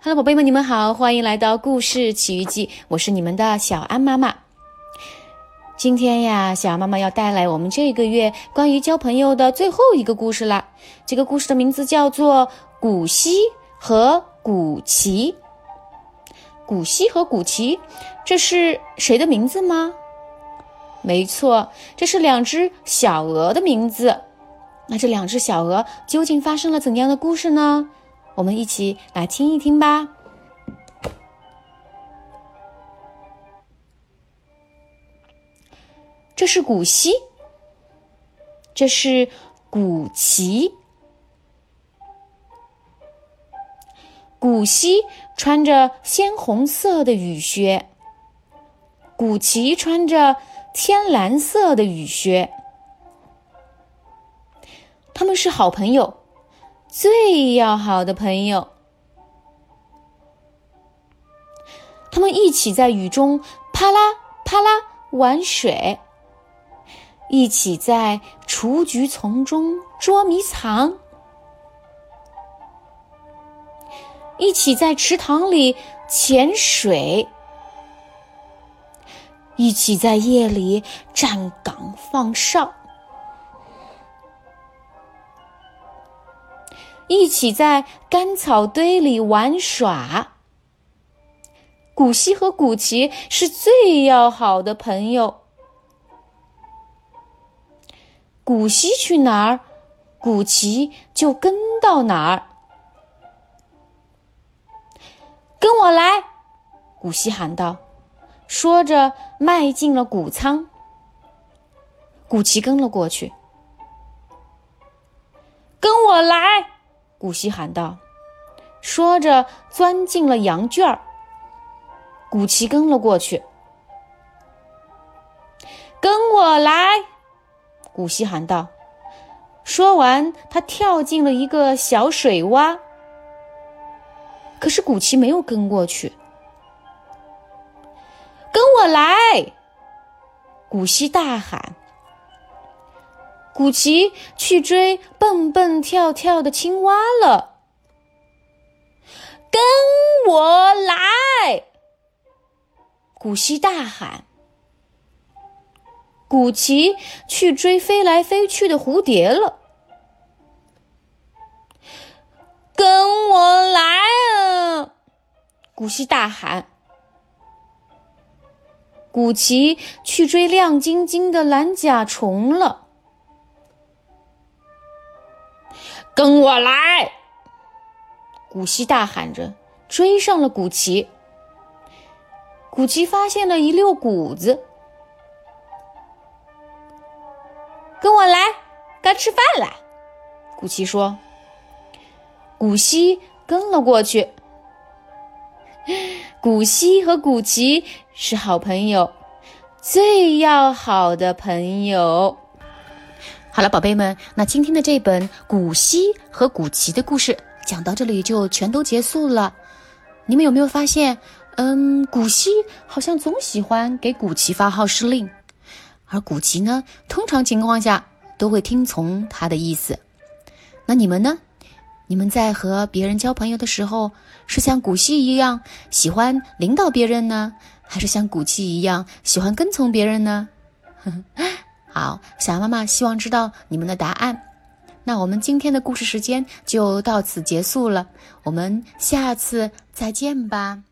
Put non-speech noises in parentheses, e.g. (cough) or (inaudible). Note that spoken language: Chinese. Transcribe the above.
Hello，宝贝们，你们好，欢迎来到故事奇遇记，我是你们的小安妈妈。今天呀，小安妈妈要带来我们这个月关于交朋友的最后一个故事啦。这个故事的名字叫做《古稀和古奇》。古稀和古奇，这是谁的名字吗？没错，这是两只小鹅的名字。那这两只小鹅究竟发生了怎样的故事呢？我们一起来听一听吧。这是古稀，这是古奇。古稀穿着鲜红色的雨靴，古奇穿着天蓝色的雨靴。他们是好朋友。最要好的朋友，他们一起在雨中啪啦啪啦玩水，一起在雏菊丛中捉迷藏，一起在池塘里潜水，一起在夜里站岗放哨。一起在干草堆里玩耍。古希和古奇是最要好的朋友。古希去哪儿，古奇就跟到哪儿。跟我来，古希喊道，说着迈进了谷仓。古奇跟了过去。跟我来。古希喊道，说着钻进了羊圈儿。古奇跟了过去。跟我来，古希喊道。说完，他跳进了一个小水洼。可是古奇没有跟过去。跟我来，古希大喊。古奇去追蹦蹦跳跳的青蛙了。跟我来！古希大喊。古奇去追飞来飞去的蝴蝶了。跟我来啊！古希大喊。古奇去追亮晶晶的蓝甲虫了。跟我来！古希大喊着，追上了古奇。古奇发现了一溜谷子。跟我来，该吃饭了。古奇说。古希跟了过去。古希和古奇是好朋友，最要好的朋友。好了，宝贝们，那今天的这本古希和古奇的故事讲到这里就全都结束了。你们有没有发现，嗯，古希好像总喜欢给古奇发号施令，而古奇呢，通常情况下都会听从他的意思。那你们呢？你们在和别人交朋友的时候，是像古希一样喜欢领导别人呢，还是像古奇一样喜欢跟从别人呢？呵 (laughs) 呵好，小妈妈希望知道你们的答案。那我们今天的故事时间就到此结束了，我们下次再见吧。